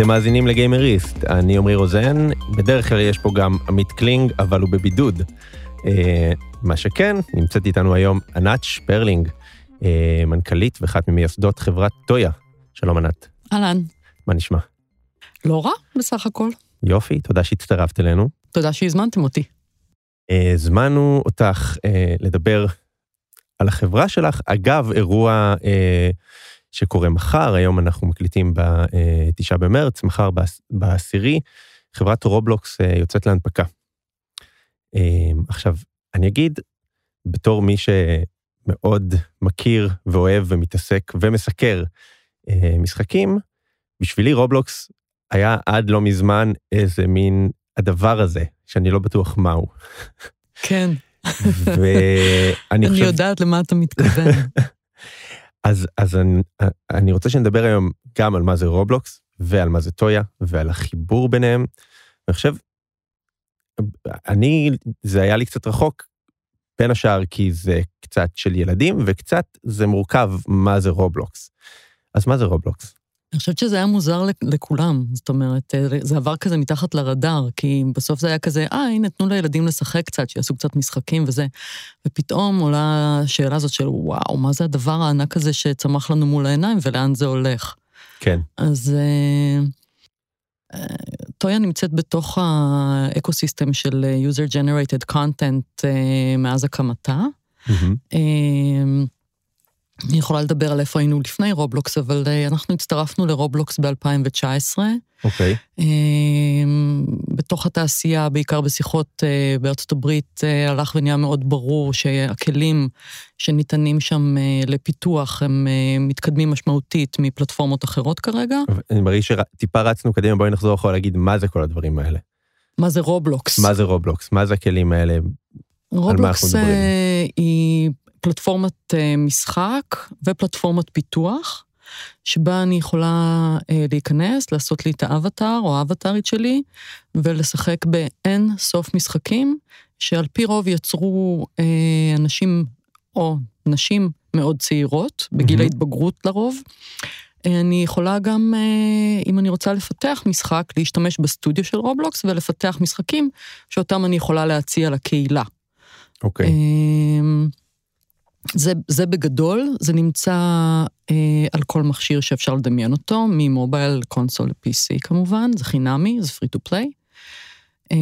אתם מאזינים לגיימריסט, אני עמרי רוזן, בדרך כלל יש פה גם עמית קלינג, אבל הוא בבידוד. אה, מה שכן, נמצאת איתנו היום ענת שפרלינג, אה, מנכ"לית ואחת ממייסדות חברת טויה. שלום ענת. אהלן. מה נשמע? לא רע, בסך הכל. יופי, תודה שהצטרפת אלינו. תודה שהזמנתם אותי. הזמנו אותך לדבר על החברה שלך. אגב, אירוע שקורה מחר, היום אנחנו מקליטים ב-9 במרץ, מחר בעשירי, חברת רובלוקס יוצאת להנפקה. עכשיו, אני אגיד, בתור מי שמאוד מכיר ואוהב ומתעסק ומסקר משחקים, בשבילי רובלוקס היה עד לא מזמן איזה מין הדבר הזה, שאני לא בטוח מהו. כן. ואני חושב... אני יודעת למה אתה מתכוון. אז, אז אני, אני רוצה שנדבר היום גם על מה זה רובלוקס, ועל מה זה טויה, ועל החיבור ביניהם. אני חושב, אני, זה היה לי קצת רחוק, בין השאר כי זה קצת של ילדים, וקצת זה מורכב מה זה רובלוקס. אז מה זה רובלוקס? אני חושבת שזה היה מוזר לכולם, זאת אומרת, זה עבר כזה מתחת לרדאר, כי בסוף זה היה כזה, אה, הנה, תנו לילדים לשחק קצת, שיעשו קצת משחקים וזה. ופתאום עולה השאלה הזאת של, וואו, מה זה הדבר הענק הזה שצמח לנו מול העיניים ולאן זה הולך? כן. אז טויה נמצאת בתוך ה-ecosystem של user-generated content מאז הקמתה. Mm-hmm. אני יכולה לדבר על איפה היינו לפני רובלוקס, אבל אנחנו הצטרפנו לרובלוקס ב-2019. אוקיי. Okay. בתוך התעשייה, בעיקר בשיחות בארצות הברית, הלך ונהיה מאוד ברור שהכלים שניתנים שם לפיתוח הם מתקדמים משמעותית מפלטפורמות אחרות כרגע. אני מרגיש שטיפה רצנו קדימה, בואי נחזור אחורה להגיד מה זה כל הדברים האלה. מה זה רובלוקס? מה זה רובלוקס? מה זה הכלים האלה? רובלוקס היא פלטפורמת משחק ופלטפורמת פיתוח, שבה אני יכולה להיכנס, לעשות לי את האבטאר או האבטארית שלי, ולשחק באין סוף משחקים, שעל פי רוב יצרו אנשים או נשים מאוד צעירות, בגיל mm-hmm. ההתבגרות לרוב. אני יכולה גם, אם אני רוצה לפתח משחק, להשתמש בסטודיו של רובלוקס ולפתח משחקים שאותם אני יכולה להציע לקהילה. אוקיי. Okay. זה, זה בגדול, זה נמצא אה, על כל מכשיר שאפשר לדמיין אותו, ממובייל, קונסול ל-PC כמובן, זה חינמי, זה free to play. אה,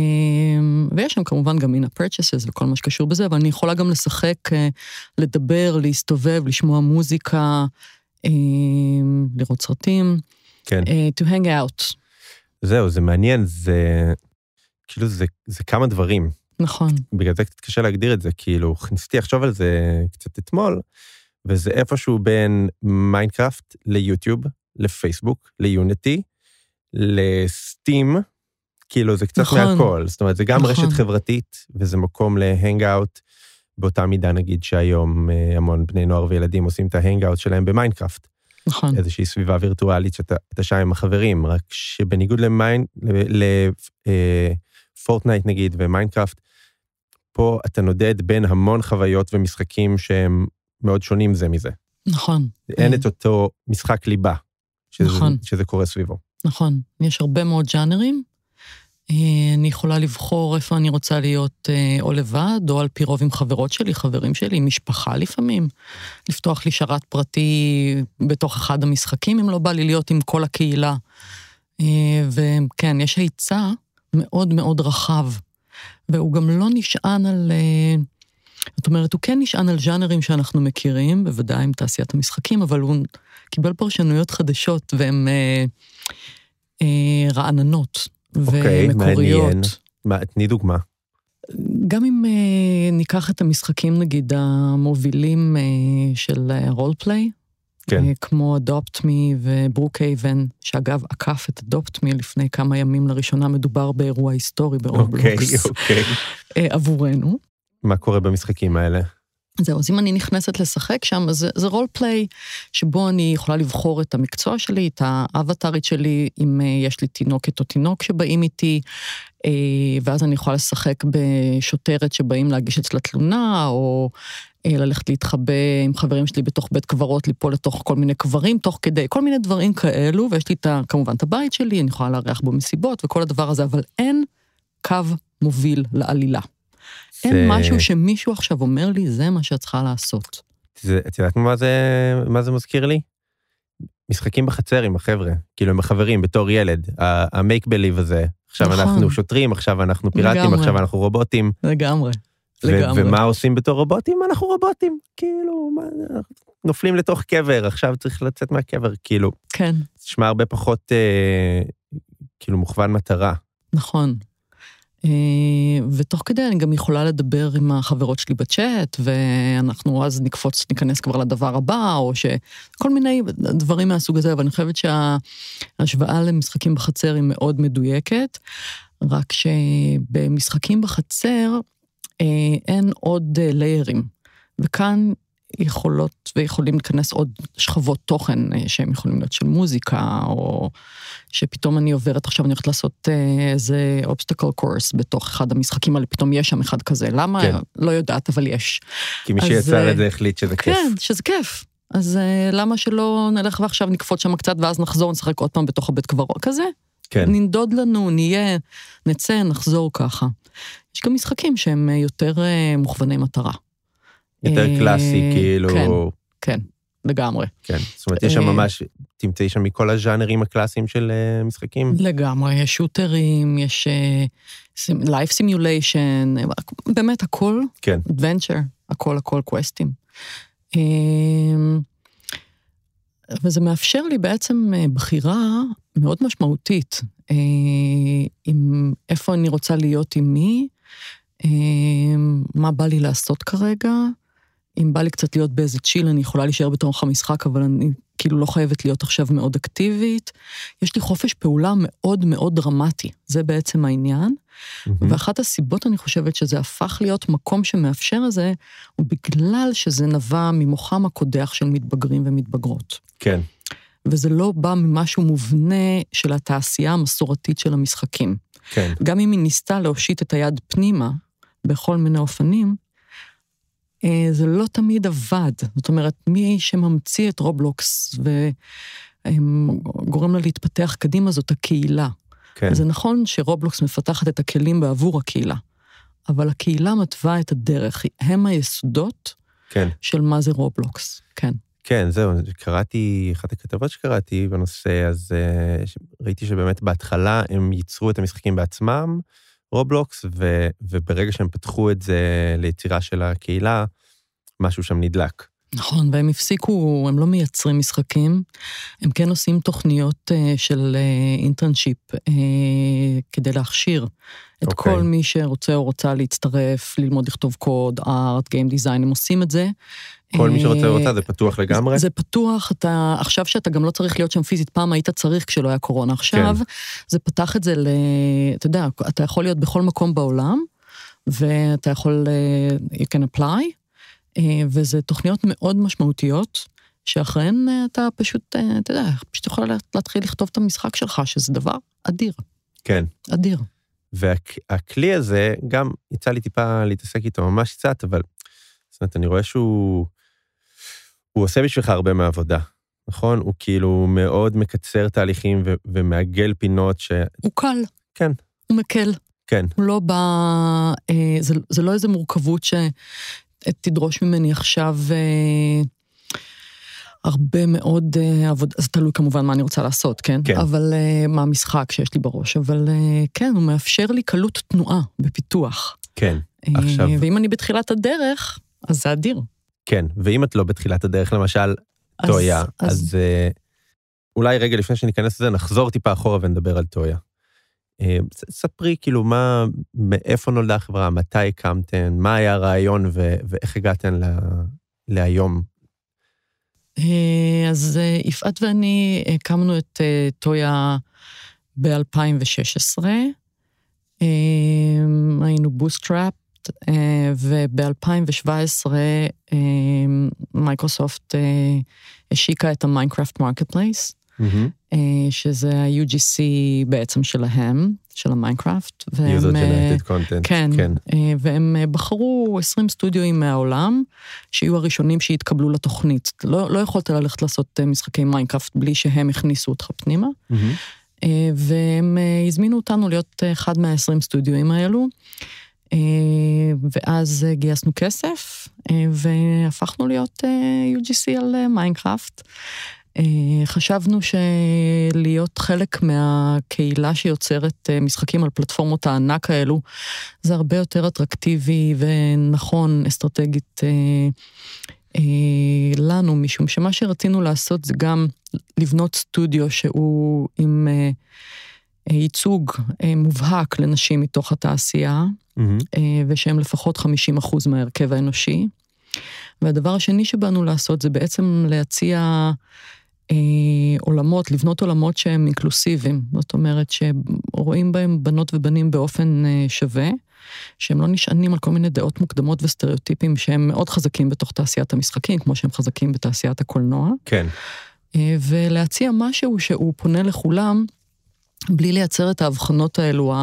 ויש שם כמובן גם in purchases וכל מה שקשור בזה, אבל אני יכולה גם לשחק, אה, לדבר, להסתובב, לשמוע מוזיקה, אה, לראות סרטים. כן. אה, to hang out. זהו, זה מעניין, זה כאילו זה, זה כמה דברים. נכון. בגלל זה קצת קשה להגדיר את זה, כאילו, ניסיתי לחשוב על זה קצת אתמול, וזה איפשהו בין מיינקראפט ליוטיוב, לפייסבוק, ליוניטי, לסטים, כאילו זה קצת נכון, מהכל. זאת אומרת, זה גם נכון. רשת חברתית, וזה מקום ל-hangout, באותה מידה נגיד שהיום אה, המון בני נוער וילדים עושים את ה-hangout שלהם במיינקראפט. נכון. איזושהי סביבה וירטואלית שאתה שם עם החברים, רק שבניגוד למיינ, לפורטנייט אה, נגיד ומיינקראפט, פה אתה נודד בין המון חוויות ומשחקים שהם מאוד שונים זה מזה. נכון. אין את אותו משחק ליבה, שזה, נכון. שזה קורה סביבו. נכון. יש הרבה מאוד ג'אנרים. אה, אני יכולה לבחור איפה אני רוצה להיות אה, או לבד, או על פי רוב עם חברות שלי, חברים שלי, משפחה לפעמים. לפתוח לי שרת פרטי בתוך אחד המשחקים, אם לא בא לי להיות עם כל הקהילה. אה, וכן, יש היצע מאוד מאוד רחב והוא גם לא נשען על... אה, זאת אומרת, הוא כן נשען על ז'אנרים שאנחנו מכירים, בוודאי עם תעשיית המשחקים, אבל הוא קיבל פרשנויות חדשות והן אה, אה, רעננות אוקיי, ומקוריות. מעניין. מה, תני דוגמה. גם אם אה, ניקח את המשחקים, נגיד, המובילים אה, של roleplay, כן. אה, כמו Adopt Me ו-Brookhaven, שאגב, עקף את Adopt Me לפני כמה ימים לראשונה, מדובר באירוע היסטורי ברובלוקס. אוקיי, אוקיי. אה, עבורנו. מה קורה במשחקים האלה? זהו, אז אם אני נכנסת לשחק שם, אז זה רול פליי, שבו אני יכולה לבחור את המקצוע שלי, את האבטארית שלי, אם אה, יש לי תינוקת או תינוק שבאים איתי, אה, ואז אני יכולה לשחק בשוטרת שבאים להגיש אצלה תלונה, או אה, ללכת להתחבא עם חברים שלי בתוך בית קברות, ליפול לתוך כל מיני קברים, תוך כדי, כל מיני דברים כאלו, ויש לי את, כמובן את הבית שלי, אני יכולה לארח בו מסיבות וכל הדבר הזה, אבל אין קו מוביל לעלילה. זה... אין משהו שמישהו עכשיו אומר לי, זה מה שאת צריכה לעשות. זה, את יודעת מה זה, מה זה מזכיר לי? משחקים בחצר עם החבר'ה, כאילו עם החברים בתור ילד, המייק בליב הזה. עכשיו נכון. אנחנו שוטרים, עכשיו אנחנו פיראטים, לגמרי. עכשיו אנחנו רובוטים. לגמרי. לגמרי. ומה עושים בתור רובוטים? אנחנו רובוטים. כאילו, מה, נופלים לתוך קבר, עכשיו צריך לצאת מהקבר, כאילו. כן. זה נשמע הרבה פחות, אה, כאילו, מוכוון מטרה. נכון. אה, ותוך כדי אני גם יכולה לדבר עם החברות שלי בצ'אט, ואנחנו אז נקפוץ, ניכנס כבר לדבר הבא, או שכל מיני דברים מהסוג הזה, אבל אני חושבת שההשוואה למשחקים בחצר היא מאוד מדויקת, רק שבמשחקים בחצר אה, אין עוד ליירים. וכאן יכולות ויכולים להיכנס עוד שכבות תוכן אה, שהם יכולים להיות של מוזיקה, או שפתאום אני עוברת עכשיו, אני הולכת לעשות אה, איזה אובסטקל קורס בתוך אחד המשחקים האלה, פתאום יש שם אחד כזה. למה? כן. לא יודעת, אבל יש. כי מי שיצר את זה החליט שזה כיף. כן, שזה כיף. אז למה שלא נלך ועכשיו נקפוץ שם קצת, ואז נחזור, נשחק עוד פעם בתוך הבית קברות כזה? כן. ננדוד לנו, נהיה, נצא, נחזור ככה. יש גם משחקים שהם יותר מוכווני מטרה. יותר קלאסי, כאילו... כן, כן, לגמרי. כן, זאת אומרת, יש שם ממש, תמצאי שם מכל הז'אנרים הקלאסיים של משחקים? לגמרי, יש שוטרים, יש life simulation, באמת הכל. כן. adventure, הכל הכל quest-ים. וזה מאפשר לי בעצם בחירה מאוד משמעותית, עם איפה אני רוצה להיות עם מי, מה בא לי לעשות כרגע, אם בא לי קצת להיות באיזה צ'יל, אני יכולה להישאר בתוך המשחק, אבל אני כאילו לא חייבת להיות עכשיו מאוד אקטיבית. יש לי חופש פעולה מאוד מאוד דרמטי, זה בעצם העניין. Mm-hmm. ואחת הסיבות, אני חושבת, שזה הפך להיות מקום שמאפשר את זה, הוא בגלל שזה נבע ממוחם הקודח של מתבגרים ומתבגרות. כן. וזה לא בא ממשהו מובנה של התעשייה המסורתית של המשחקים. כן. גם אם היא ניסתה להושיט את היד פנימה, בכל מיני אופנים, זה לא תמיד עבד. זאת אומרת, מי שממציא את רובלוקס וגורם לה להתפתח קדימה זאת הקהילה. כן. זה נכון שרובלוקס מפתחת את הכלים בעבור הקהילה, אבל הקהילה מתווה את הדרך, הם היסודות כן. של מה זה רובלוקס, כן. כן, זהו, קראתי, אחת הכתבות שקראתי בנושא, אז uh, ראיתי שבאמת בהתחלה הם ייצרו את המשחקים בעצמם, רובלוקס, ו, וברגע שהם פתחו את זה ליצירה של הקהילה, משהו שם נדלק. נכון, והם הפסיקו, הם לא מייצרים משחקים, הם כן עושים תוכניות uh, של internship uh, uh, כדי להכשיר את okay. אוקיי. כל מי שרוצה או רוצה להצטרף, ללמוד לכתוב קוד, art, game design, הם עושים את זה. כל מי שרוצה ורוצה, זה פתוח לגמרי? זה, זה פתוח, אתה, עכשיו שאתה גם לא צריך להיות שם פיזית, פעם היית צריך כשלא היה קורונה. עכשיו, כן. זה פתח את זה ל... אתה יודע, אתה יכול להיות בכל מקום בעולם, ואתה יכול, you can apply, וזה תוכניות מאוד משמעותיות, שאחריהן אתה פשוט, אתה יודע, פשוט יכול להתחיל לכתוב את המשחק שלך, שזה דבר אדיר. כן. אדיר. והכלי הזה, גם יצא לי טיפה להתעסק איתו ממש קצת, אבל זאת אומרת, אני רואה שהוא הוא עושה בשבילך הרבה מהעבודה, נכון? הוא כאילו מאוד מקצר תהליכים ו- ומעגל פינות ש... הוא קל. כן. הוא מקל. כן. הוא לא בא... אה, זה, זה לא איזו מורכבות שתדרוש ממני עכשיו... אה, הרבה מאוד uh, עבודה, זה תלוי כמובן מה אני רוצה לעשות, כן? כן. אבל uh, מה המשחק שיש לי בראש, אבל uh, כן, הוא מאפשר לי קלות תנועה בפיתוח. כן, uh, עכשיו... ואם אני בתחילת הדרך, אז זה אדיר. כן, ואם את לא בתחילת הדרך, למשל, אז, טויה, אז, אז uh, אולי רגע לפני שניכנס לזה, נחזור טיפה אחורה ונדבר על טויה. Uh, ספרי, כאילו, מה, מאיפה נולדה החברה, מתי הקמתן, מה היה הרעיון ו- ואיך הגעתן לה, להיום אה, אז אה, יפעת ואני הקמנו את אה, טויה ב-2016. היינו bootstrapped, וב-2017 מייקרוסופט השיקה את ה-Minecraft Marketplace, שזה ה-UGC בעצם שלהם, של המיינקראפט. user generated content. כן, כן. והם בחרו 20 סטודיואים מהעולם, שיהיו הראשונים שיתקבלו לתוכנית. לא, לא יכולת ללכת לעשות משחקי מיינקראפט בלי שהם הכניסו אותך פנימה. והם הזמינו אותנו להיות אחד מה-20 סטודיואים האלו. ואז גייסנו כסף, והפכנו להיות UGC על מיינקראפט. חשבנו שלהיות חלק מהקהילה שיוצרת משחקים על פלטפורמות הענק האלו, זה הרבה יותר אטרקטיבי ונכון אסטרטגית לנו, משום שמה שרצינו לעשות זה גם לבנות סטודיו שהוא עם ייצוג מובהק לנשים מתוך התעשייה, mm-hmm. ושהם לפחות 50 אחוז מההרכב האנושי. והדבר השני שבאנו לעשות זה בעצם להציע אה, עולמות, לבנות עולמות שהם אינקלוסיביים. זאת אומרת שרואים בהם בנות ובנים באופן אה, שווה, שהם לא נשענים על כל מיני דעות מוקדמות וסטריאוטיפים שהם מאוד חזקים בתוך תעשיית המשחקים, כמו שהם חזקים בתעשיית הקולנוע. כן. אה, ולהציע משהו שהוא פונה לכולם, בלי לייצר את ההבחנות האלו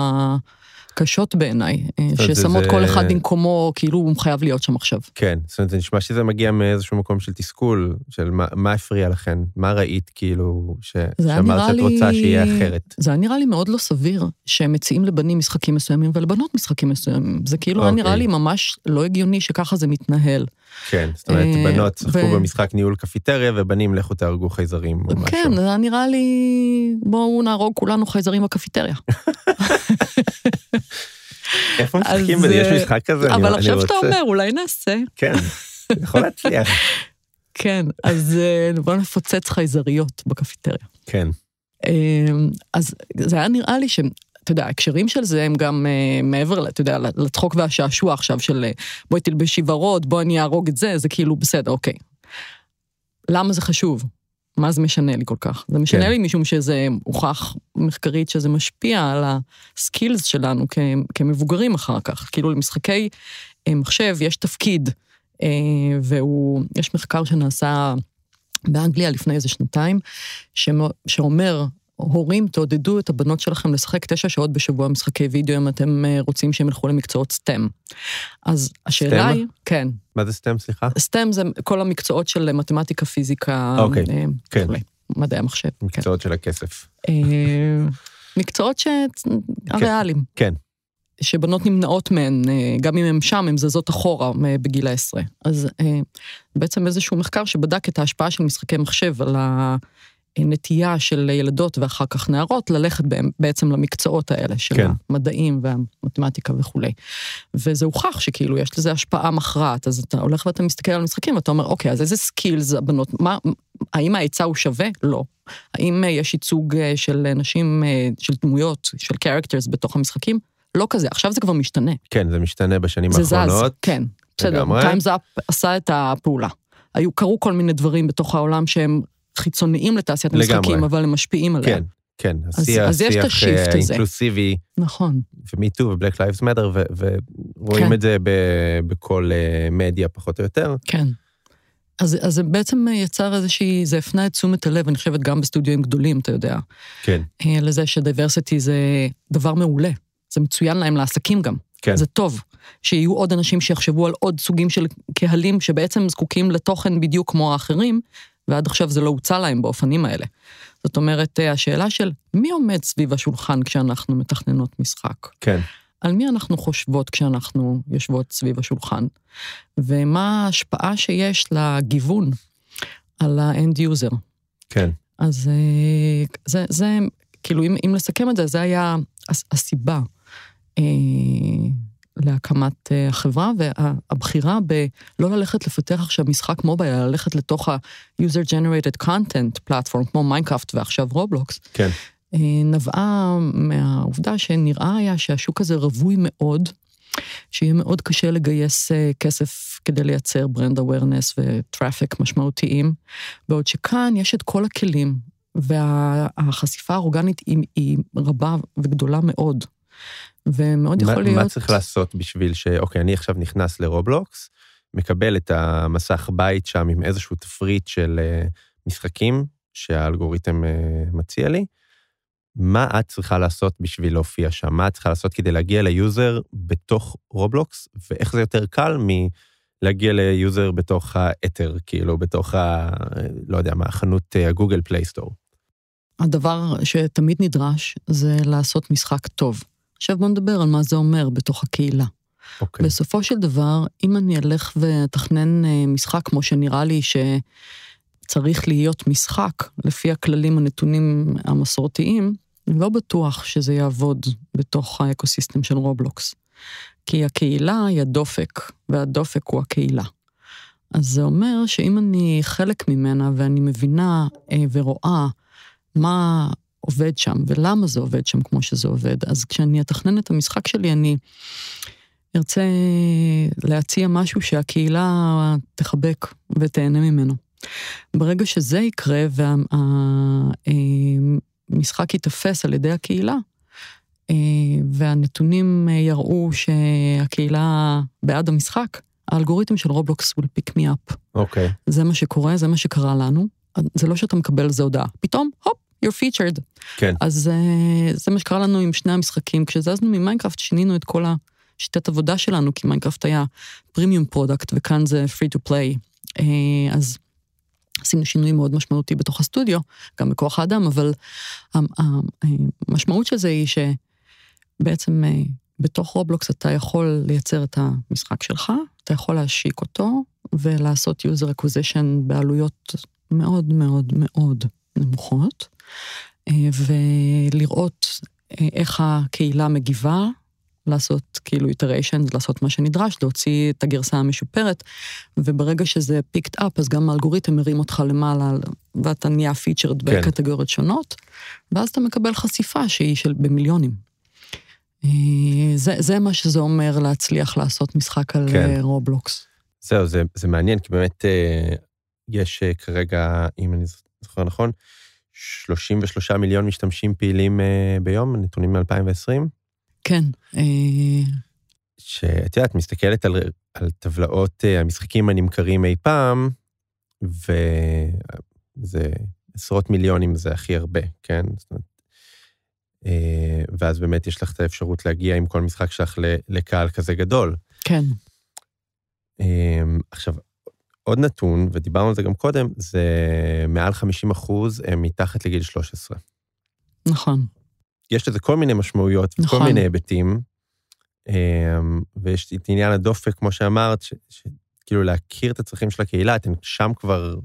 הקשות בעיניי, ששמות זה... כל אחד במקומו, כאילו הוא חייב להיות שם עכשיו. כן, זאת אומרת, זה נשמע שזה מגיע מאיזשהו מקום של תסכול, של מה, מה הפריע לכם, מה ראית כאילו, ש... שאמרת שאת לי... רוצה שיהיה אחרת. זה היה נראה לי מאוד לא סביר, שהם מציעים לבנים משחקים מסוימים ולבנות משחקים מסוימים. זה כאילו היה נראה לי ממש לא הגיוני שככה זה מתנהל. כן, זאת אומרת, בנות שיחקו ו... במשחק ניהול קפיטריה, ובנים לכו תהרגו חייזרים או משהו. כן, זה היה נראה לי, בואו נהרוג כולנו חייזרים בקפיטריה. איפה משחקים בזה? יש משחק כזה? אבל עכשיו שאתה אומר, אולי נעשה. כן, יכול להצליח. כן, אז בוא נפוצץ חייזריות בקפיטריה. כן. אז זה היה נראה לי ש... אתה יודע, ההקשרים של זה הם גם uh, מעבר, אתה יודע, לצחוק והשעשוע עכשיו של uh, בואי תלבשי ורוד, בואי אני אהרוג את זה, זה כאילו בסדר, אוקיי. למה זה חשוב? מה זה משנה לי כל כך? זה משנה כן. לי משום שזה הוכח מחקרית שזה משפיע על הסקילס שלנו כ, כמבוגרים אחר כך. כאילו למשחקי מחשב יש תפקיד, uh, והוא, יש מחקר שנעשה באנגליה לפני איזה שנתיים, שאומר, הורים, תעודדו את הבנות שלכם לשחק תשע שעות בשבוע משחקי וידאו, אם אתם אה, רוצים שהם ילכו למקצועות סטם. אז השאלה היא, כן. מה זה סטם, סליחה? סטם זה כל המקצועות של מתמטיקה, פיזיקה, אוקיי, אה, כן. מדעי המחשב. כן. מקצועות כן. של הכסף. אה, מקצועות ש... הריאליים. כן. שבנות נמנעות מהן, גם אם הן שם, הן זזות אחורה בגיל העשרה. אז בעצם איזשהו מחקר שבדק את ההשפעה של משחקי מחשב על ה... נטייה של ילדות ואחר כך נערות ללכת בעצם למקצועות האלה של כן. המדעים והמתמטיקה וכולי. וזה הוכח שכאילו יש לזה השפעה מכרעת, אז אתה הולך ואתה מסתכל על משחקים ואתה אומר, אוקיי, אז איזה skills הבנות, מה, האם ההיצע הוא שווה? לא. האם יש ייצוג אה, של נשים, אה, של דמויות, של characters בתוך המשחקים? לא כזה, עכשיו זה כבר משתנה. כן, זה משתנה בשנים זה האחרונות. זה זז, כן, בסדר, Time's Up עשה את הפעולה. היו, קרו כל מיני דברים בתוך העולם שהם חיצוניים לתעשיית המשחקים, אבל הם משפיעים עליה. כן, כן, השיח, אז, אז יש את ה-shift הזה. אינקלוסיבי. נכון. ו Me Too ו Black Lives Matter, ורואים כן. את זה ב, בכל uh, מדיה פחות או יותר. כן. אז, אז זה בעצם יצר איזושהי, זה הפנה את תשומת הלב, אני חושבת גם בסטודיואים גדולים, אתה יודע. כן. אה, לזה ש diversity זה דבר מעולה. זה מצוין להם לעסקים גם. כן. זה טוב. שיהיו עוד אנשים שיחשבו על עוד סוגים של קהלים שבעצם זקוקים לתוכן בדיוק כמו האחרים, ועד עכשיו זה לא הוצע להם באופנים האלה. זאת אומרת, אה, השאלה של מי עומד סביב השולחן כשאנחנו מתכננות משחק? כן. על מי אנחנו חושבות כשאנחנו יושבות סביב השולחן, ומה ההשפעה שיש לגיוון על ה end user. כן. אז אה, זה, זה כאילו, אם, אם לסכם את זה, זה היה הסיבה. להקמת אה, החברה, והבחירה בלא ללכת לפתח עכשיו משחק מובייל, אלא ללכת לתוך ה-user generated content platform, כמו מיינקראפט ועכשיו רובלוקס, כן. אה, נבעה מהעובדה שנראה היה שהשוק הזה רווי מאוד, שיהיה מאוד קשה לגייס אה, כסף כדי לייצר brand awareness ו traffic משמעותיים, בעוד שכאן יש את כל הכלים, והחשיפה האורגנית היא, היא רבה וגדולה מאוד. ומאוד מה, יכול להיות... מה צריך לעשות בשביל ש... אוקיי, אני עכשיו נכנס לרובלוקס, מקבל את המסך בית שם עם איזשהו תפריט של uh, משחקים שהאלגוריתם uh, מציע לי. מה את צריכה לעשות בשביל להופיע שם? מה את צריכה לעשות כדי להגיע ל user בתוך רובלוקס, ואיך זה יותר קל מלהגיע ל user בתוך האתר, כאילו, בתוך ה... לא יודע מה, חנות ה Google Play Store. הדבר שתמיד נדרש זה לעשות משחק טוב. עכשיו בואו נדבר על מה זה אומר בתוך הקהילה. אוקיי. בסופו של דבר, אם אני אלך ואתכנן אה, משחק כמו שנראה לי שצריך להיות משחק, לפי הכללים הנתונים המסורתיים, לא בטוח שזה יעבוד בתוך האקוסיסטם של רובלוקס. כי הקהילה היא הדופק, והדופק הוא הקהילה. אז זה אומר שאם אני חלק ממנה ואני מבינה אה, ורואה מה עובד שם ולמה זה עובד שם כמו שזה עובד, אז כשאני אתכנן את המשחק שלי, אני ארצה להציע משהו שהקהילה תחבק ותהנה ממנו. ברגע שזה יקרה והמשחק ייתפס על ידי הקהילה, והנתונים יראו שהקהילה בעד המשחק, האלגוריתם של רובלוקס will pick me up. אוקיי. זה מה שקורה, זה מה שקרה לנו. זה לא שאתה מקבל על זה הודעה, פתאום, הופ, you're featured. כן. אז uh, זה מה שקרה לנו עם שני המשחקים. כשזזנו ממיינקראפט שינינו את כל השיטת עבודה שלנו, כי מיינקראפט היה premium product וכאן זה free to play. Uh, אז עשינו שינוי מאוד משמעותי בתוך הסטודיו, גם בכוח האדם, אבל המשמעות של זה היא שבעצם uh, בתוך רובלוקס אתה יכול לייצר את המשחק שלך, אתה יכול להשיק אותו ולעשות user acquisition בעלויות מאוד מאוד מאוד נמוכות, ולראות איך הקהילה מגיבה, לעשות כאילו איטריישן, לעשות מה שנדרש, להוציא את הגרסה המשופרת, וברגע שזה picked up, אז גם האלגוריתם מרים אותך למעלה, ואתה נהיה featured כן. בקטגוריות שונות, ואז אתה מקבל חשיפה שהיא של במיליונים. זה, זה מה שזה אומר להצליח לעשות משחק על כן. רובלוקס. זהו, זה, זה מעניין, כי באמת יש כרגע, אם אני זוכר נכון, 33 מיליון משתמשים פעילים ביום, נתונים מ-2020. כן. שאת יודעת, מסתכלת על, על טבלאות המשחקים הנמכרים אי פעם, וזה עשרות מיליונים זה הכי הרבה, כן? זאת אומרת, ואז באמת יש לך את האפשרות להגיע עם כל משחק שלך לקהל כזה גדול. כן. עכשיו, עוד נתון, ודיברנו על זה גם קודם, זה מעל 50 אחוז הם מתחת לגיל 13. נכון. יש לזה כל מיני משמעויות, נכון. כל מיני היבטים, ויש את עניין הדופק, כמו שאמרת, שכאילו להכיר את הצרכים של הקהילה, אתם שם כבר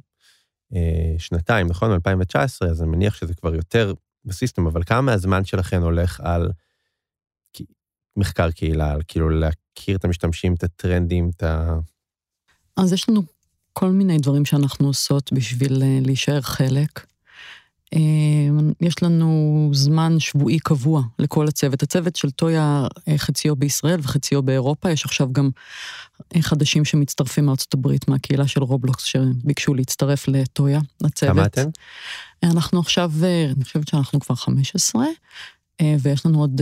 אה, שנתיים, נכון? 2019, אז אני מניח שזה כבר יותר בסיסטם, אבל כמה מהזמן שלכם הולך על מחקר קהילה, על כאילו להכיר את המשתמשים, את הטרנדים, את ה... אז יש לנו כל מיני דברים שאנחנו עושות בשביל להישאר חלק. יש לנו זמן שבועי קבוע לכל הצוות. הצוות של טויה חציו בישראל וחציו באירופה, יש עכשיו גם חדשים שמצטרפים מארצות הברית, מהקהילה של רובלוקס, שביקשו להצטרף לטויה, לצוות. כמה אתם? אנחנו עכשיו, אני חושבת שאנחנו כבר 15, ויש לנו עוד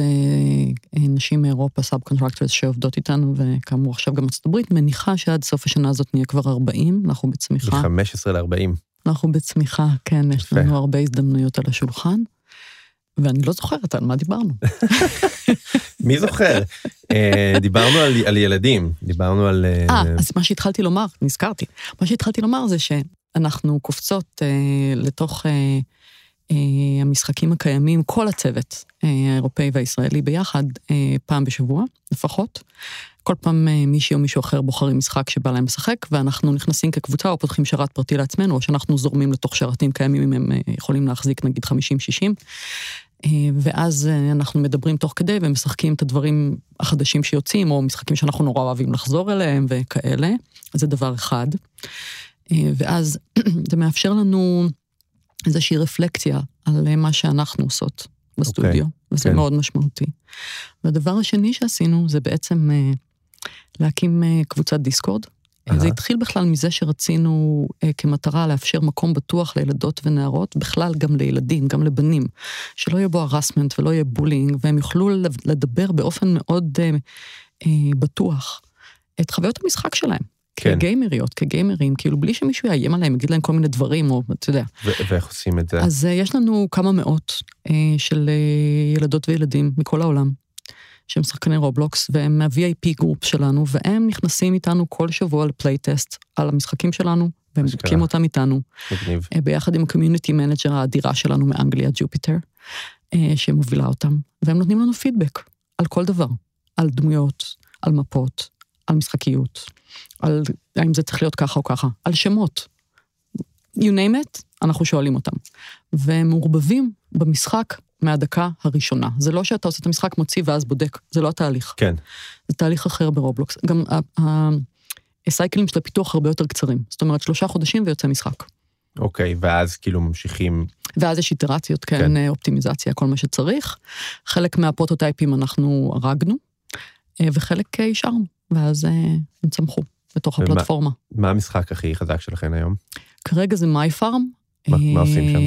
נשים מאירופה, subcontractors שעובדות איתנו, וכאמור עכשיו גם ארצות הברית, מניחה שעד סוף השנה הזאת נהיה כבר 40, אנחנו בצמיחה. מ-15 ל-40. אנחנו בצמיחה, כן, יש לנו הרבה הזדמנויות על השולחן, ואני לא זוכרת על מה דיברנו. מי זוכר? דיברנו על, על ילדים, דיברנו על... אה, אז מה שהתחלתי לומר, נזכרתי, מה שהתחלתי לומר זה שאנחנו קופצות אה, לתוך אה, אה, המשחקים הקיימים, כל הצוות אה, האירופאי והישראלי ביחד, אה, פעם בשבוע לפחות. כל פעם מישהי או מישהו אחר בוחרים משחק שבא להם לשחק, ואנחנו נכנסים כקבוצה או פותחים שרת פרטי לעצמנו, או שאנחנו זורמים לתוך שרתים קיימים אם הם יכולים להחזיק נגיד 50-60. ואז אנחנו מדברים תוך כדי ומשחקים את הדברים החדשים שיוצאים, או משחקים שאנחנו נורא אוהבים לחזור אליהם וכאלה. זה דבר אחד. ואז זה מאפשר לנו איזושהי רפלקציה על מה שאנחנו עושות בסטודיו, okay, וזה okay. מאוד משמעותי. והדבר השני שעשינו זה בעצם להקים קבוצת דיסקורד, זה התחיל בכלל מזה שרצינו אה, כמטרה לאפשר מקום בטוח לילדות ונערות, בכלל גם לילדים, גם לבנים, שלא יהיה בו harassment ולא יהיה bullying, והם יוכלו לדבר באופן מאוד אה, אה, בטוח את חוויות המשחק שלהם. כן. כגיימריות, כגיימרים, כאילו בלי שמישהו יאיים עליהם, יגיד להם כל מיני דברים, או אתה יודע. ואיך עושים את זה? אז uh, יש לנו כמה מאות uh, של uh, ילדות וילדים מכל העולם, שהם שחקני רובלוקס, והם מה-VIP group שלנו, והם נכנסים איתנו כל שבוע ל playtest על המשחקים שלנו, והם בודקים אותם איתנו. מגניב. ביחד עם ה community manager האדירה שלנו מאנגליה, ג'ופיטר, שמובילה אותם, והם נותנים לנו פידבק על כל דבר, על דמויות, על מפות, על משחקיות. על האם זה צריך להיות ככה או ככה, על שמות. You name it, אנחנו שואלים אותם. והם מעורבבים במשחק מהדקה הראשונה. זה לא שאתה עושה את המשחק, מוציא ואז בודק, זה לא התהליך. כן. זה תהליך אחר ברובלוקס. גם הסייקלים של הפיתוח הרבה יותר קצרים. זאת אומרת, שלושה חודשים ויוצא משחק. אוקיי, ואז כאילו ממשיכים... ואז יש איטרציות, כן, כן, אופטימיזציה, כל מה שצריך. חלק מהפרוטוטייפים אנחנו הרגנו, אה, וחלק השארנו, ואז אה, הם צמחו. בתוך הפלטפורמה. מה המשחק הכי חזק שלכם היום? כרגע זה מי פארם. מה, מה עושים שם?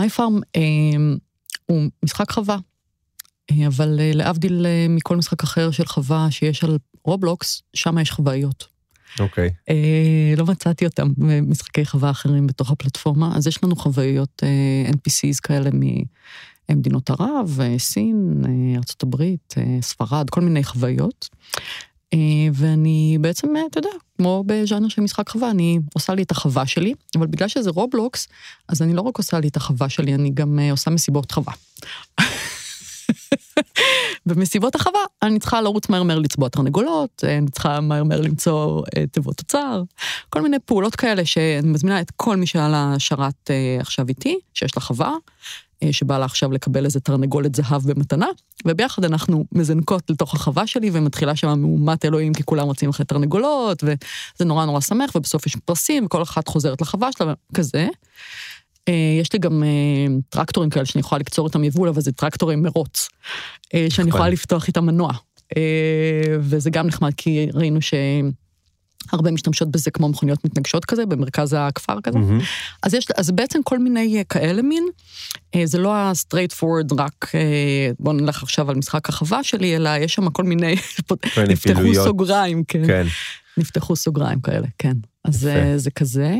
אה, פארם אה, הוא משחק חווה, אה, אבל להבדיל מכל משחק אחר של חווה שיש על רובלוקס, שם יש חוואיות. אוקיי. Okay. לא מצאתי אותם במשחקי חווה אחרים בתוך הפלטפורמה, אז יש לנו חוויות NPCs כאלה ממדינות ערב, סין, ארה"ב, ספרד, כל מיני חוויות. אה, ואני בעצם, אה, אתה יודע, כמו בז'אנר של משחק חווה, אני עושה לי את החווה שלי, אבל בגלל שזה רובלוקס, אז אני לא רק עושה לי את החווה שלי, אני גם אה, עושה מסיבות חווה. במסיבות החווה אני צריכה לרוץ מהר מהר לצבוע תרנגולות, אני צריכה מהר מהר למצוא תיבות תוצר, כל מיני פעולות כאלה שאני מזמינה את כל מי שעל השרת עכשיו איתי, שיש לה חווה, אה, שבא לה עכשיו לקבל איזה תרנגולת זהב במתנה, וביחד אנחנו מזנקות לתוך החווה שלי, ומתחילה שם מהומת אלוהים, כי כולם רוצים אחרי תרנגולות, וזה נורא נורא שמח, ובסוף יש פרסים, וכל אחת חוזרת לחווה שלה, וכזה. אה, יש לי גם אה, טרקטורים כאלה שאני יכולה לקצור איתם יבול, אבל זה טרקטורים מרוץ, שאני יכולה לפתוח איתם מנוע. וזה גם נחמד, כי ראינו ש... הרבה משתמשות בזה כמו מכוניות מתנגשות כזה, במרכז הכפר כזה. Mm-hmm. אז יש, אז בעצם כל מיני אה, כאלה מין, אה, זה לא ה-straight forward רק, אה, בואו נלך עכשיו על משחק החווה שלי, אלא יש שם כל מיני, נפתחו סוגריים, כן. כן. נפתחו סוגריים כאלה, כן. אז זה, זה כזה.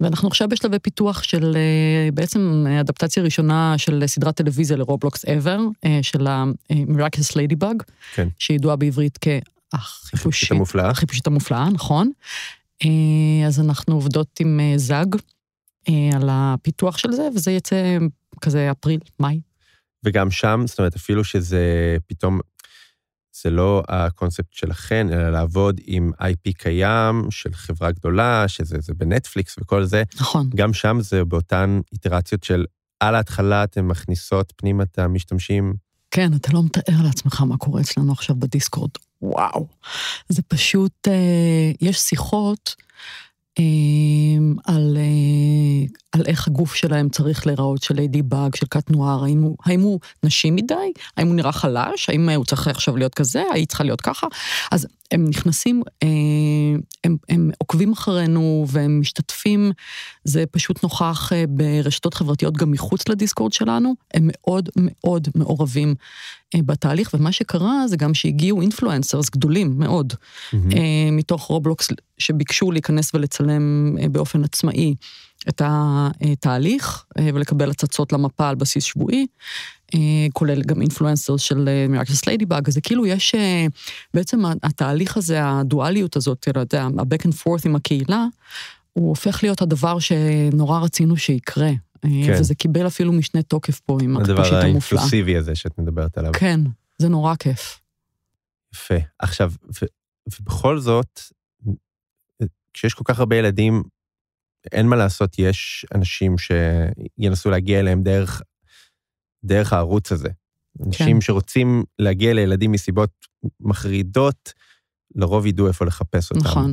ואנחנו עכשיו בשלבי פיתוח של בעצם אדפטציה ראשונה של סדרת טלוויזיה לרובלוקס ever, של ה-Miraculous Ladybug, כן. שידועה בעברית כ... החיפושית המופלאה. החיפושית המופלאה, נכון. אה, אז אנחנו עובדות עם אה, זג אה, על הפיתוח של זה, וזה יצא כזה אפריל, מאי. וגם שם, זאת אומרת, אפילו שזה פתאום, זה לא הקונספט שלכן, אלא לעבוד עם IP קיים של חברה גדולה, שזה בנטפליקס וכל זה. נכון. גם שם זה באותן איטרציות של על ההתחלה אתן מכניסות פנימה את המשתמשים. כן, אתה לא מתאר לעצמך מה קורה אצלנו עכשיו בדיסקורד. וואו. זה פשוט, אה, יש שיחות על, אה, על איך הגוף שלהם צריך להיראות, של ליידי באג, של קאט נואר, האם הוא, האם הוא נשי מדי, האם הוא נראה חלש, האם הוא צריך עכשיו להיות כזה, היא צריכה להיות ככה. אז הם נכנסים, אה, הם, הם עוקבים אחרינו והם משתתפים, זה פשוט נוכח אה, ברשתות חברתיות גם מחוץ לדיסקורד שלנו, הם מאוד מאוד מעורבים אה, בתהליך, ומה שקרה זה גם שהגיעו influencers גדולים מאוד, mm-hmm. מתוך רובלוקס, שביקשו להיכנס ולצלם באופן עצמאי. את התהליך ולקבל הצצות למפה על בסיס שבועי, כולל גם influencer של Miraculous Ladybug, אז זה כאילו יש, בעצם התהליך הזה, הדואליות הזאת, אתה יודע, ה-back and forth עם הקהילה, הוא הופך להיות הדבר שנורא רצינו שיקרה. כן. וזה קיבל אפילו משנה תוקף פה עם החיפושית המופלאה. הדבר האינקלוסיבי הזה שאת מדברת עליו. כן, זה נורא כיף. יפה. עכשיו, ובכל זאת, כשיש כל כך הרבה ילדים אין מה לעשות, יש אנשים שינסו להגיע אליהם דרך, דרך הערוץ הזה. אנשים כן. שרוצים להגיע לילדים מסיבות מחרידות, לרוב ידעו איפה לחפש אותם. נכון.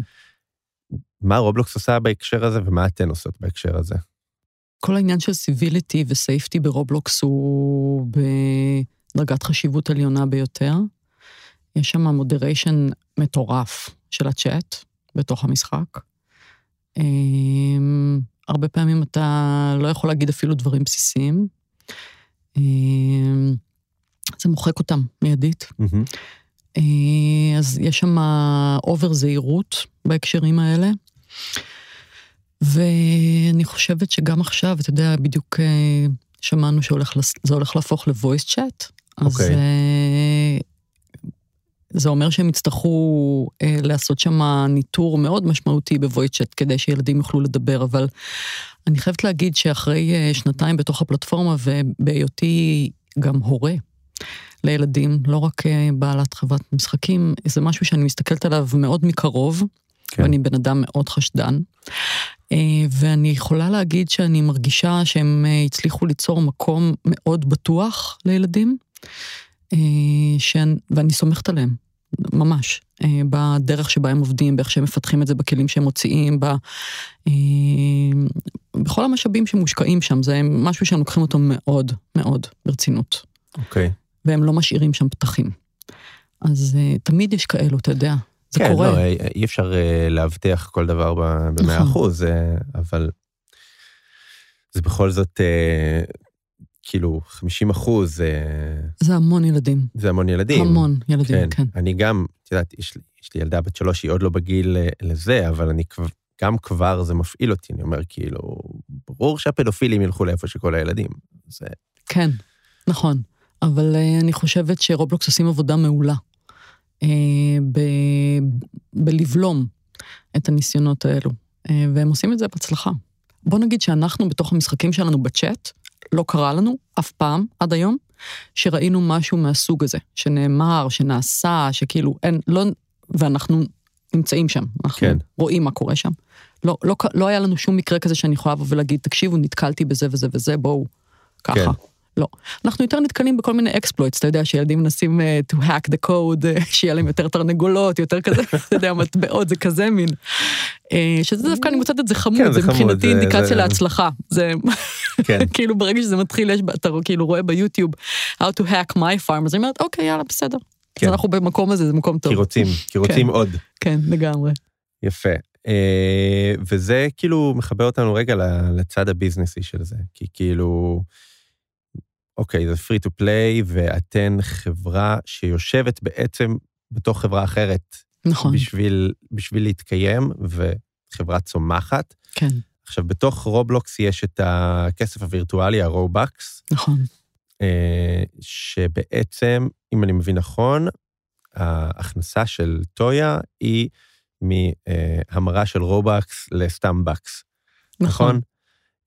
מה רובלוקס עושה בהקשר הזה ומה אתן עושות בהקשר הזה? כל העניין של civility ו safety ברובלוקס הוא בדרגת חשיבות עליונה ביותר. יש שם moderation מטורף של הצ'אט בתוך המשחק. אמ, הרבה פעמים אתה לא יכול להגיד אפילו דברים בסיסיים. אמ, זה מוחק אותם מיידית. Mm-hmm. אז יש שם over זהירות בהקשרים האלה. ואני חושבת שגם עכשיו, אתה יודע, בדיוק אה, שמענו שזה הולך להפוך ל-voice chat. אז okay. אוקיי. זה אומר שהם יצטרכו אה, לעשות שם ניטור מאוד משמעותי ב voice chat כדי שילדים יוכלו לדבר, אבל אני חייבת להגיד שאחרי אה, שנתיים בתוך הפלטפורמה ובהיותי גם הורה לילדים, לא רק אה, בעלת חברת משחקים, זה משהו שאני מסתכלת עליו מאוד מקרוב, כן. ואני בן אדם מאוד חשדן. אה, ואני יכולה להגיד שאני מרגישה שהם אה, הצליחו ליצור מקום מאוד בטוח לילדים, שאני, ואני סומכת עליהם. ממש, אה, בדרך שבה הם עובדים, באיך שהם מפתחים את זה, בכלים שהם מוציאים, ב, אה, בכל המשאבים שמושקעים שם, זה משהו שהם לוקחים אותו מאוד מאוד ברצינות. אוקיי. Okay. והם לא משאירים שם פתחים. אז אה, תמיד יש כאלו, אתה יודע, זה כן, קורה. כן, לא, אי אפשר להבטיח כל דבר במאה נכון. אחוז, אבל זה בכל זאת כאילו 50 אחוז. זה המון ילדים. זה המון ילדים. המון ילדים, כן. כן. אני גם, את יודעת, יש, יש לי ילדה בת שלוש, היא עוד לא בגיל אה, לזה, אבל אני גם כבר זה מפעיל אותי, אני אומר, כאילו, ברור שהפדופילים ילכו לאיפה שכל הילדים. זה... כן, נכון. אבל uh, אני חושבת שרובלוקס עושים עבודה מעולה. ב, בלבלום את הניסיונות האלו, והם עושים את זה בהצלחה. בוא נגיד שאנחנו בתוך המשחקים שלנו בצ'אט, לא קרה לנו אף פעם עד היום שראינו משהו מהסוג הזה, שנאמר, שנעשה, שכאילו אין, לא, ואנחנו נמצאים שם, אנחנו כן. רואים מה קורה שם. לא, לא, לא היה לנו שום מקרה כזה שאני יכולה לבוא ולהגיד, תקשיבו, נתקלתי בזה וזה וזה, בואו, ככה. כן. לא. אנחנו יותר נתקלים בכל מיני אקספלויטס, אתה יודע, שילדים מנסים uh, to hack the code, uh, שיהיה להם יותר תרנגולות, יותר כזה, אתה יודע, מטבעות, זה כזה מין. Uh, שזה דווקא, אני מוצאת את זה חמוד, כן, זה, זה מבחינתי אינדיקציה זה... להצלחה. זה כן. כאילו ברגע שזה מתחיל, יש, אתה כאילו רואה ביוטיוב how to hack my farm, אז אני אומרת, אוקיי, יאללה, בסדר. כן. אז אנחנו במקום הזה, זה מקום טוב. כי רוצים, כי רוצים כן. עוד. כן, לגמרי. יפה. וזה כאילו מחבר אותנו רגע לצד הביזנסי של זה, כי כאילו... אוקיי, זה free to play, ואתן חברה שיושבת בעצם בתוך חברה אחרת. נכון. בשביל, בשביל להתקיים, וחברה צומחת. כן. עכשיו, בתוך רובלוקס יש את הכסף הווירטואלי, הרובקס. נכון. אה, שבעצם, אם אני מבין נכון, ההכנסה של טויה היא מהמרה של רובקס לסתם bucks. נכון? נכון?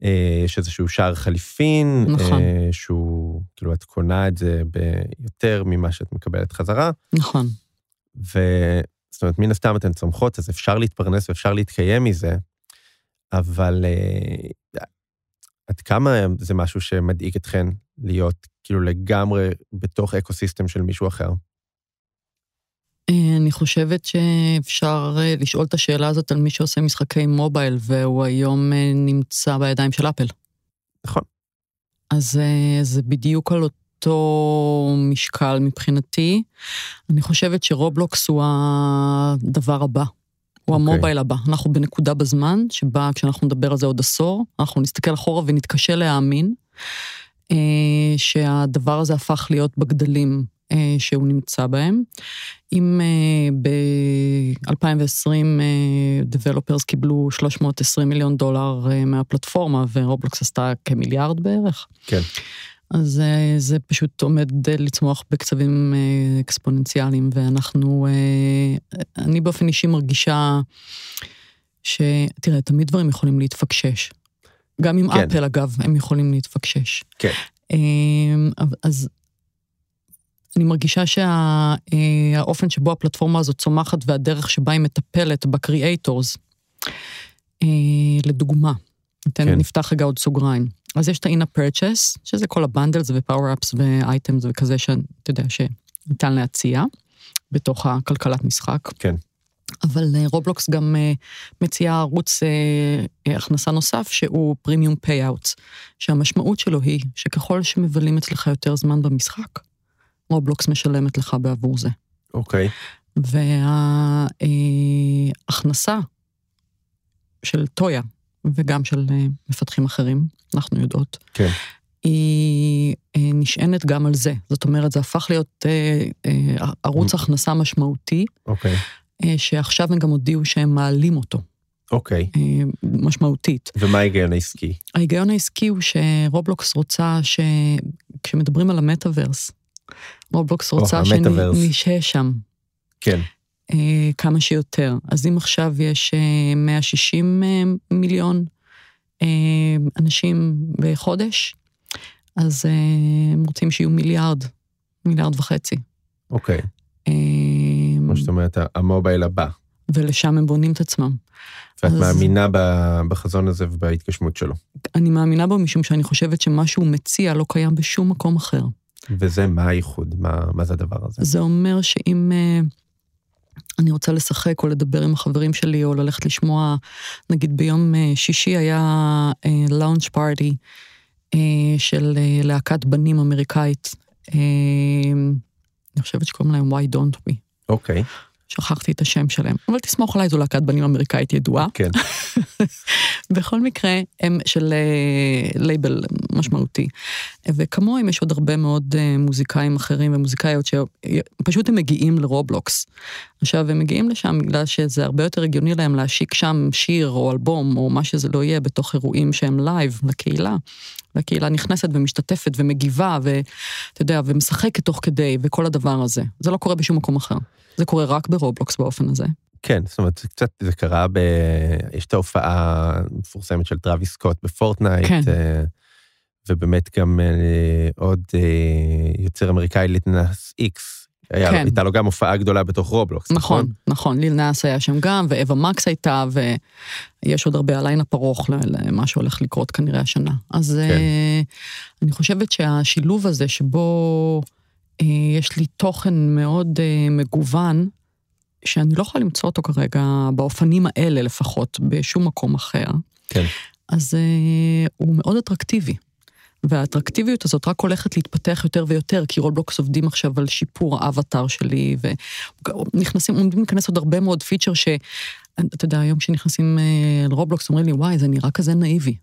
אה, יש איזשהו שער חליפין, נכון. אה, שהוא, כאילו, את קונה את זה ביותר ממה שאת מקבלת חזרה. נכון. וזאת אומרת, מן הסתם אתן צומחות, אז אפשר להתפרנס ואפשר להתקיים מזה, אבל אה, עד כמה זה משהו שמדאיג אתכן להיות כאילו לגמרי בתוך ecosystem של מישהו אחר? אני חושבת שאפשר אה, לשאול את השאלה הזאת על מי שעושה משחקי מובייל, והוא היום אה, נמצא בידיים של אפל. נכון. אז אה, זה בדיוק על אותו משקל מבחינתי. אני חושבת שרובלוקס הוא הדבר הבא. הוא okay. אוקיי. המובייל הבא. אנחנו בנקודה בזמן שבה כשאנחנו נדבר על זה עוד עשור, אנחנו נסתכל אחורה ונתקשה להאמין שהדבר הזה הפך להיות בגדלים אה, שהוא נמצא בהם. אם אה, ב-2020 דבלופרס אה, קיבלו 320 מיליון דולר מהפלטפורמה ורובלוקס עשתה כמיליארד בערך. כן. אז זה פשוט עומד לצמוח בקצבים אקספוננציאליים, ואנחנו, אני באופן אישי מרגישה שתראה, תמיד דברים יכולים להתפקשש. גם עם כן. אפל, אגב, הם יכולים להתפקשש. כן. אז אני מרגישה שהאופן שבו הפלטפורמה הזאת צומחת והדרך שבה היא מטפלת ב creators, אה, לדוגמה, ניתן, כן. נפתח רגע עוד סוגריים. אז יש את ה-in purchase, שזה כל ה bundles ו power-ups ו items וכזה, שאתה יודע, שניתן להציע בתוך הכלכלת משחק. כן. אבל רובלוקס גם מציעה ערוץ הכנסה נוסף שהוא premium payouts, שהמשמעות שלו היא שככל שמבלים אצלך יותר זמן במשחק, רובלוקס משלמת לך בעבור זה. אוקיי. וההכנסה של טויה, וגם של אה, מפתחים אחרים, אנחנו יודעות, כן. היא אה, נשענת גם על זה. זאת אומרת, זה הפך להיות אה, ערוץ הכנסה משמעותי, אוקיי, שעכשיו הם גם הודיעו שהם מעלים אותו אוקיי. אה, משמעותית. ומה ההיגיון העסקי? ההיגיון העסקי הוא שרובלוקס רוצה שכשמדברים על המטאוורס, רובלוקס רוצה המטאוורס. שנשהה שם כן, אה, כמה שיותר. אז אם עכשיו יש אה, 160 אה, מיליון אה, אנשים בחודש, אז אה, הם רוצים שיהיו מיליארד, מיליארד וחצי. אוקיי. אה, כמו שאת אומרת, המובייל הבא. ולשם הם בונים את עצמם. ואת אז- מאמינה בחזון הזה ובהתגשמות שלו. אני מאמינה בו משום שאני חושבת שמה שהוא מציע לא קיים בשום מקום אחר. וזה, מה הייחוד? מה, מה זה הדבר הזה? זה אומר שאם אה, אני רוצה לשחק או לדבר עם החברים שלי או ללכת לשמוע, נגיד ביום אה, שישי היה לאונג' פארטי של אה, להקת בנים אמריקאית. אה, אני חושבת שקוראים להם Why Don't We. אוקיי, שכחתי את השם שלהם, אבל תסמוך עליי, זו להקת בנים אמריקאית ידועה. כן. בכל מקרה, הם של אה, לייבל משמעותי. וכמוהם יש עוד הרבה מאוד אה, מוזיקאים אחרים ומוזיקאיות שפשוט הם מגיעים לרובלוקס. עכשיו, הם מגיעים לשם בגלל שזה הרבה יותר הגיוני להם להשיק שם שיר או אלבום או מה שזה לא יהיה בתוך אירועים שהם לייב לקהילה. והקהילה נכנסת ומשתתפת ומגיבה ואתה יודע, ומשחקת תוך כדי וכל הדבר הזה. זה לא קורה בשום מקום אחר. זה קורה רק ברובלוקס באופן הזה. כן, זאת אומרת, זה קצת, זה קרה ב... יש את ההופעה המפורסמת של טראביס סקוט בפורטנייט. כן. אה, ובאמת גם אה, עוד אה, יוצר אמריקאי, ליל נאס אקס. היה, כן. הייתה לו גם הופעה גדולה בתוך רובלוקס, נכון, נכון, ליל נאס היה שם גם, ואווה מקס הייתה, ויש עוד הרבה הליינאפ ארוך ל- למה שהולך לקרות כנראה השנה. אז כן. אני חושבת שהשילוב הזה שבו יש לי תוכן מאוד אה, מגוון, שאני לא יכולה למצוא אותו כרגע, באופנים האלה לפחות, בשום מקום אחר, כן. אז אה, הוא מאוד אטרקטיבי. והאטרקטיביות הזאת רק הולכת להתפתח יותר ויותר, כי רובלוקס עובדים עכשיו על שיפור האבטר שלי, ונכנסים, עומדים להיכנס עוד הרבה מאוד features ש... אתה יודע, היום כשנכנסים אה, לרובלוקס, אומרים לי, וואי, זה נראה כזה נאיבי.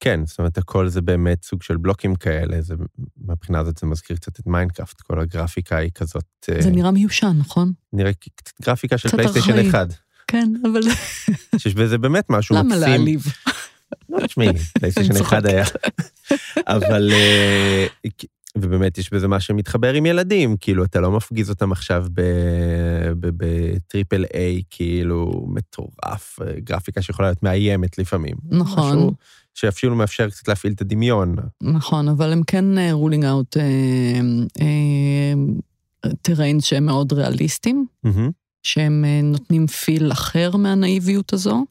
כן, זאת אומרת, הכל זה באמת סוג של בלוקים כאלה, זה, מהבחינה הזאת זה מזכיר קצת את מיינקראפט, כל הגרפיקה היא כזאת... אה, זה נראה מיושן, נכון? נראה קצת גרפיקה של פלייסטיישן. 1. כן, אבל שיש בזה באמת משהו למה מקסים. להעליב? לא, תשמעי, פלייסטיישן 1 היה. אבל... אה, ובאמת יש בזה מה שמתחבר עם ילדים, כאילו, אתה לא מפגיז אותם עכשיו ב triple A, כאילו, מטורף, אה, גרפיקה שיכולה להיות מאיימת לפעמים. נכון. משהו שאפילו מאפשר קצת להפעיל את הדמיון. נכון, אבל הם כן rolling out terrains שהם מאוד ריאליסטיים. מהמם. שהם אה, נותנים feel אחר מהנאיביות הזו,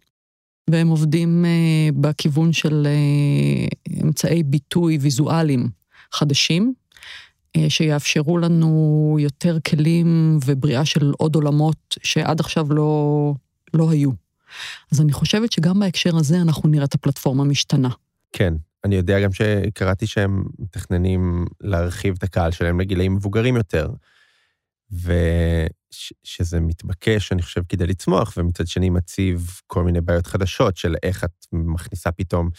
והם עובדים אה, בכיוון של אה, אמצעי ביטוי ויזואליים חדשים, שיאפשרו לנו יותר כלים ובריאה של עוד עולמות שעד עכשיו לא, לא היו. אז אני חושבת שגם בהקשר הזה אנחנו נראה את הפלטפורמה משתנה. כן, אני יודע גם שקראתי שהם מתכננים להרחיב את הקהל שלהם לגילאים מבוגרים יותר, ושזה מתבקש, אני חושב, כדי לצמוח, ומצד שני מציב כל מיני בעיות חדשות של איך את מכניסה פתאום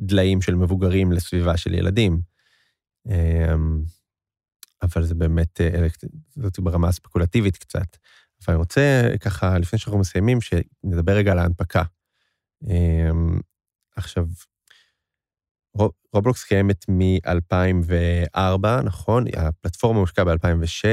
דליים של מבוגרים לסביבה של ילדים. אמ, אבל זה באמת, אה, זאת ברמה הספקולטיבית קצת. אבל אני רוצה ככה, לפני שאנחנו מסיימים, שנדבר רגע על ההנפקה. אמ, עכשיו, רוב- רובלוקס קיימת מ-2004, נכון? הפלטפורמה הושקעה ב-2006.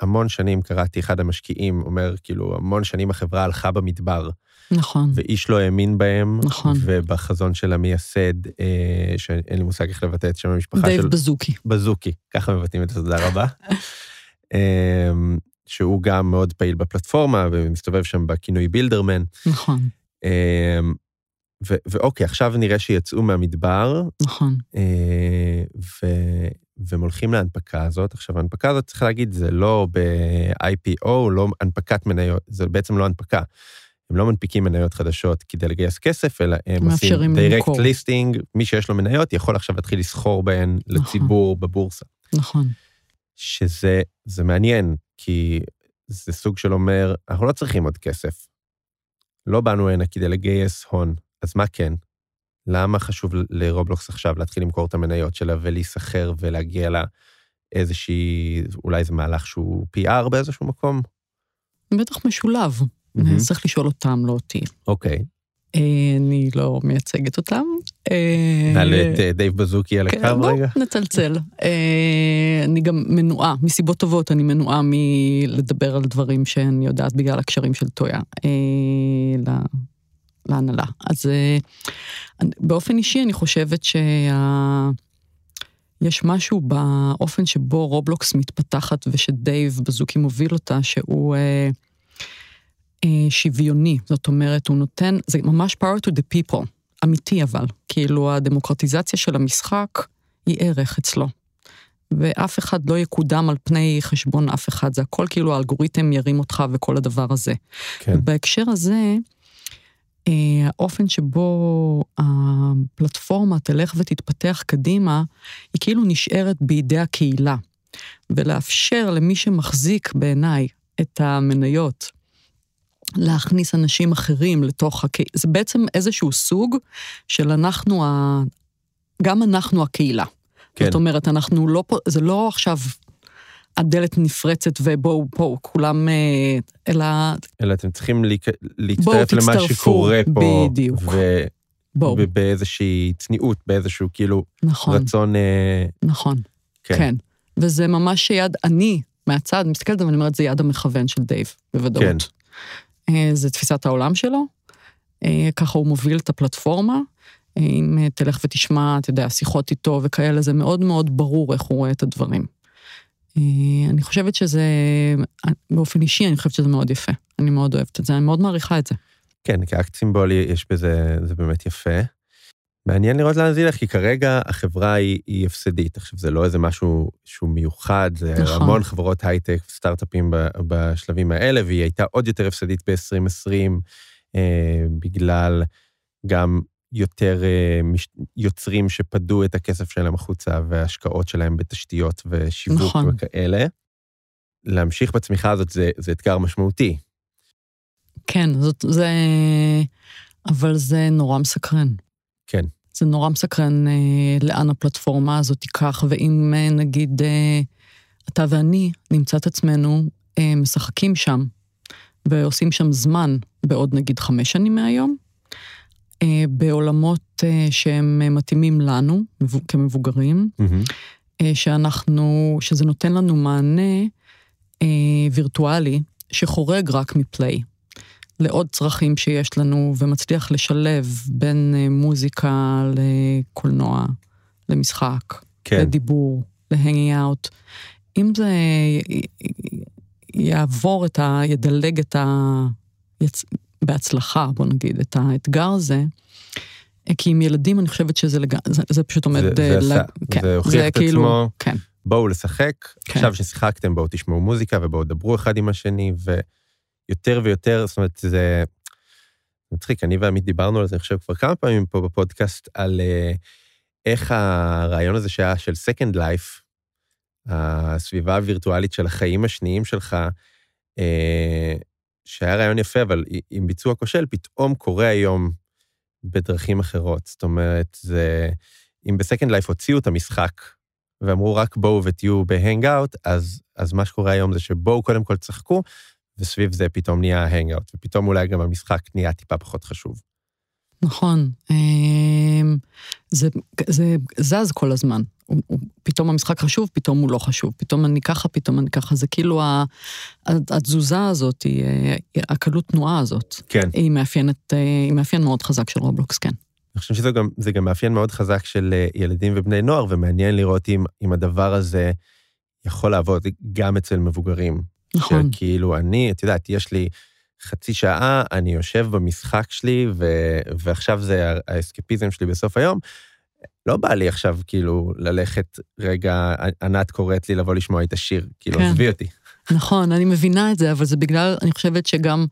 המון שנים קראתי, אחד המשקיעים אומר, כאילו, המון שנים החברה הלכה במדבר, נכון, ואיש לא האמין בהם. נכון. ובחזון של המייסד, אה, שאין לי מושג איך לבטא את שם המשפחה דייב של... בזוקי. בזוקי, ככה מבטאים את זה, תודה רבה. שהוא גם מאוד פעיל בפלטפורמה ומסתובב שם בכינוי בילדרמן. נכון, אמ, ו- ואוקיי, עכשיו נראה שיצאו מהמדבר, נכון. אה, ו- והם הולכים להנפקה הזאת. עכשיו, ההנפקה הזאת, צריך להגיד, זה לא ב-IPO, לא הנפקת מניות, זה בעצם לא הנפקה. הם לא מנפיקים מניות חדשות כדי לגייס כסף, אלא הם עושים למכור. listing, מי שיש לו מניות יכול עכשיו להתחיל לסחור בהן לציבור בבורסה. נכון. שזה זה מעניין, כי זה סוג של אומר, אנחנו לא צריכים עוד כסף. לא באנו הנה כדי לגייס הון, אז מה כן? למה חשוב לרובלוקס עכשיו להתחיל למכור את המניות שלה ולהיסחר ולהגיע לה איזושהי, אולי זה מהלך שהוא PR באיזשהו מקום? בטח משולב. Mm-hmm. צריך לשאול אותם, לא אותי. אוקיי. Okay. אה, אני לא מייצגת אותם. אה, נעלה את אה, דייב בזוקי על כן, הקו רגע. בוא נצלצל. אני גם מנועה, מסיבות טובות, אני מנועה מלדבר על דברים שאני יודעת בגלל הקשרים של טויה להנהלה. אז באופן אישי אני חושבת שה... יש משהו באופן שבו רובלוקס מתפתחת ושדייב בזוקי מוביל אותה, שהוא... אה, שוויוני, זאת אומרת, הוא נותן, זה ממש power to the people, אמיתי אבל, כאילו הדמוקרטיזציה של המשחק היא ערך אצלו. ואף אחד לא יקודם על פני חשבון אף אחד, זה הכל כאילו האלגוריתם ירים אותך וכל הדבר הזה. כן. בהקשר הזה, אה, האופן שבו הפלטפורמה תלך ותתפתח קדימה, היא כאילו נשארת בידי הקהילה. ולאפשר למי שמחזיק בעיניי את המניות להכניס אנשים אחרים לתוך הקהילה. זה בעצם איזשהו סוג של אנחנו, ה... גם אנחנו הקהילה. כן. זאת אומרת, אנחנו לא פה, זה לא עכשיו הדלת נפרצת ובואו פה כולם, אה, אלא... אלא אתם צריכים להצטרף למה שקורה פה. בדיוק. ו... בואו. באיזושהי צניעות, באיזשהו כאילו נכון, רצון... אה, נכון, כן. כן. וזה ממש יד, אני מהצד מסתכלת ואני אומרת, זה יד המכוון של דייב, בוודאות. כן. אה, זה תפיסת העולם שלו, אה, ככה הוא מוביל את הפלטפורמה. אה, אם תלך ותשמע, אתה יודע, שיחות איתו וכאלה, זה מאוד מאוד ברור איך הוא רואה את הדברים. אני חושבת שזה, באופן אישי, אני חושבת שזה מאוד יפה. אני מאוד אוהבת את זה, אני מאוד מעריכה את זה. כן, כאקט סימבולי יש בזה, זה באמת יפה. מעניין לראות לאן זה ילך, כי כרגע החברה היא, היא הפסדית. עכשיו, זה לא איזה משהו שהוא מיוחד, זה נכון. המון חברות הייטק, סטארט-אפים בשלבים האלה, והיא הייתה עוד יותר הפסדית ב-2020, אה, בגלל גם יותר אה, מש, יוצרים שפדו את הכסף שלהם החוצה, וההשקעות שלהם בתשתיות ושיווק נכון. וכאלה. להמשיך בצמיחה הזאת זה, זה אתגר משמעותי. כן, זאת, זה... אבל זה נורא מסקרן. כן. זה נורא מסקרן אה, לאן הפלטפורמה הזאת תיקח, ואם אה, נגיד אה, אתה ואני נמצא את עצמנו אה, משחקים שם, ועושים שם זמן בעוד נגיד חמש שנים מהיום, אה, בעולמות אה, שהם מתאימים לנו כמבוגרים, mm-hmm. אה, שאנחנו, שזה נותן לנו מענה אה, וירטואלי שחורג רק מפליי. לעוד צרכים שיש לנו, ומצליח לשלב בין אה, מוזיקה לקולנוע, למשחק, כן. לדיבור, להנגי אאוט. אם זה יעבור את ה... ידלג את ה... יצ... בהצלחה, בוא נגיד, את האתגר הזה, כי עם ילדים אני חושבת שזה לג... זה, זה פשוט עומד... זה, זה, ל... כן, זה הוכיח זה את כאילו, עצמו. כן. בואו לשחק, כן. עכשיו ששיחקתם בואו תשמעו מוזיקה ובואו דברו אחד עם השני, ו... יותר ויותר, זאת אומרת, זה מצחיק, אני ועמית דיברנו על זה, אני חושב, כבר כמה פעמים פה בפודקאסט, על uh, איך הרעיון הזה שהיה של Second Life, הסביבה הווירטואלית של החיים השניים שלך, uh, שהיה רעיון יפה, אבל עם ביצוע כושל, פתאום קורה היום בדרכים אחרות. זאת אומרת, זה... אם בסקנד לייף הוציאו את המשחק ואמרו רק בואו ותהיו בהנגאוט, אז, אז מה שקורה היום זה שבואו קודם כל תשחקו, וסביב זה פתאום נהיה הנגאוט, ופתאום אולי גם המשחק נהיה טיפה פחות חשוב. נכון. אמ, זה, זה זז כל הזמן. הוא, הוא, פתאום המשחק חשוב, פתאום הוא לא חשוב. פתאום אני ככה, פתאום אני ככה. זה כאילו התזוזה הזאת, היא, הקלות תנועה הזאת. כן. היא מאפיינת, היא מאפיין מאוד חזק של רובלוקס, כן. אני חושב שזה גם, גם מאפיין מאוד חזק של אה, ילדים ובני נוער, ומעניין לראות אם, אם הדבר הזה יכול לעבוד גם אצל מבוגרים. נכון. שכאילו אני, את יודעת, יש לי חצי שעה, אני יושב במשחק שלי, ו, ועכשיו זה האסקפיזם שלי בסוף היום. לא בא לי עכשיו כאילו ללכת, רגע, ענת קוראת לי לבוא לשמוע את השיר, כאילו, כן. עזבי אותי. נכון, אני מבינה את זה, אבל זה בגלל, אני חושבת שגם,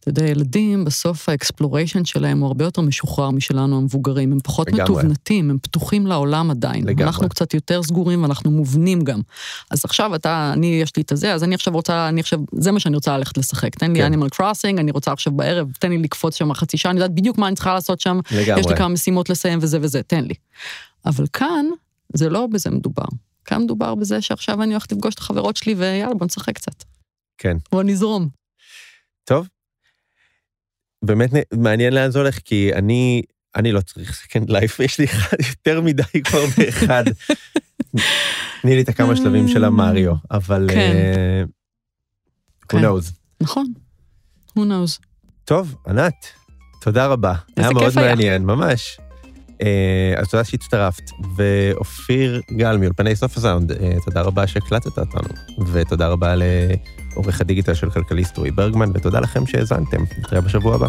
אתה יודע, ילדים, בסוף ה exploration שלהם הוא הרבה יותר משוחרר משלנו המבוגרים, הם פחות לגמרי. מתוכנתים, הם פתוחים לעולם עדיין. לגמרי. אנחנו קצת יותר סגורים ואנחנו מובנים גם. אז עכשיו אתה, אני, יש לי את הזה, אז אני עכשיו רוצה, אני עכשיו, זה מה שאני רוצה ללכת לשחק. תן לי כן. Animal Crossing, אני רוצה עכשיו בערב, תן לי לקפוץ שם חצי שעה, אני יודעת בדיוק מה אני צריכה לעשות שם, לגמרי. יש לי כמה משימות לסיים וזה וזה, תן לי. אבל כאן, זה לא בזה מדובר. כאן מדובר בזה שעכשיו אני הולכת לפגוש את החברות שלי ויאללה, בוא נשחק קצת. כן. בוא נזרום. טוב. באמת מעניין לאן זה הולך, כי אני, אני לא צריך סקנד לייף, יש לי אחד יותר מדי כבר באחד. תני לי את הכמה שלבים של המריו, אבל... כן. אה, who כן. knows. נכון. who knows. טוב, ענת, תודה רבה. היה מאוד היה. מעניין, ממש. אה, אז תודה שהצטרפת, ואופיר גל מאולפני סוף הסאונד, אה, תודה רבה שהקלטת אותנו, ותודה רבה לעורך הדיגיטל של כלכליסט רועי ברגמן, ותודה לכם שהאזנתם, נתראה בשבוע הבא.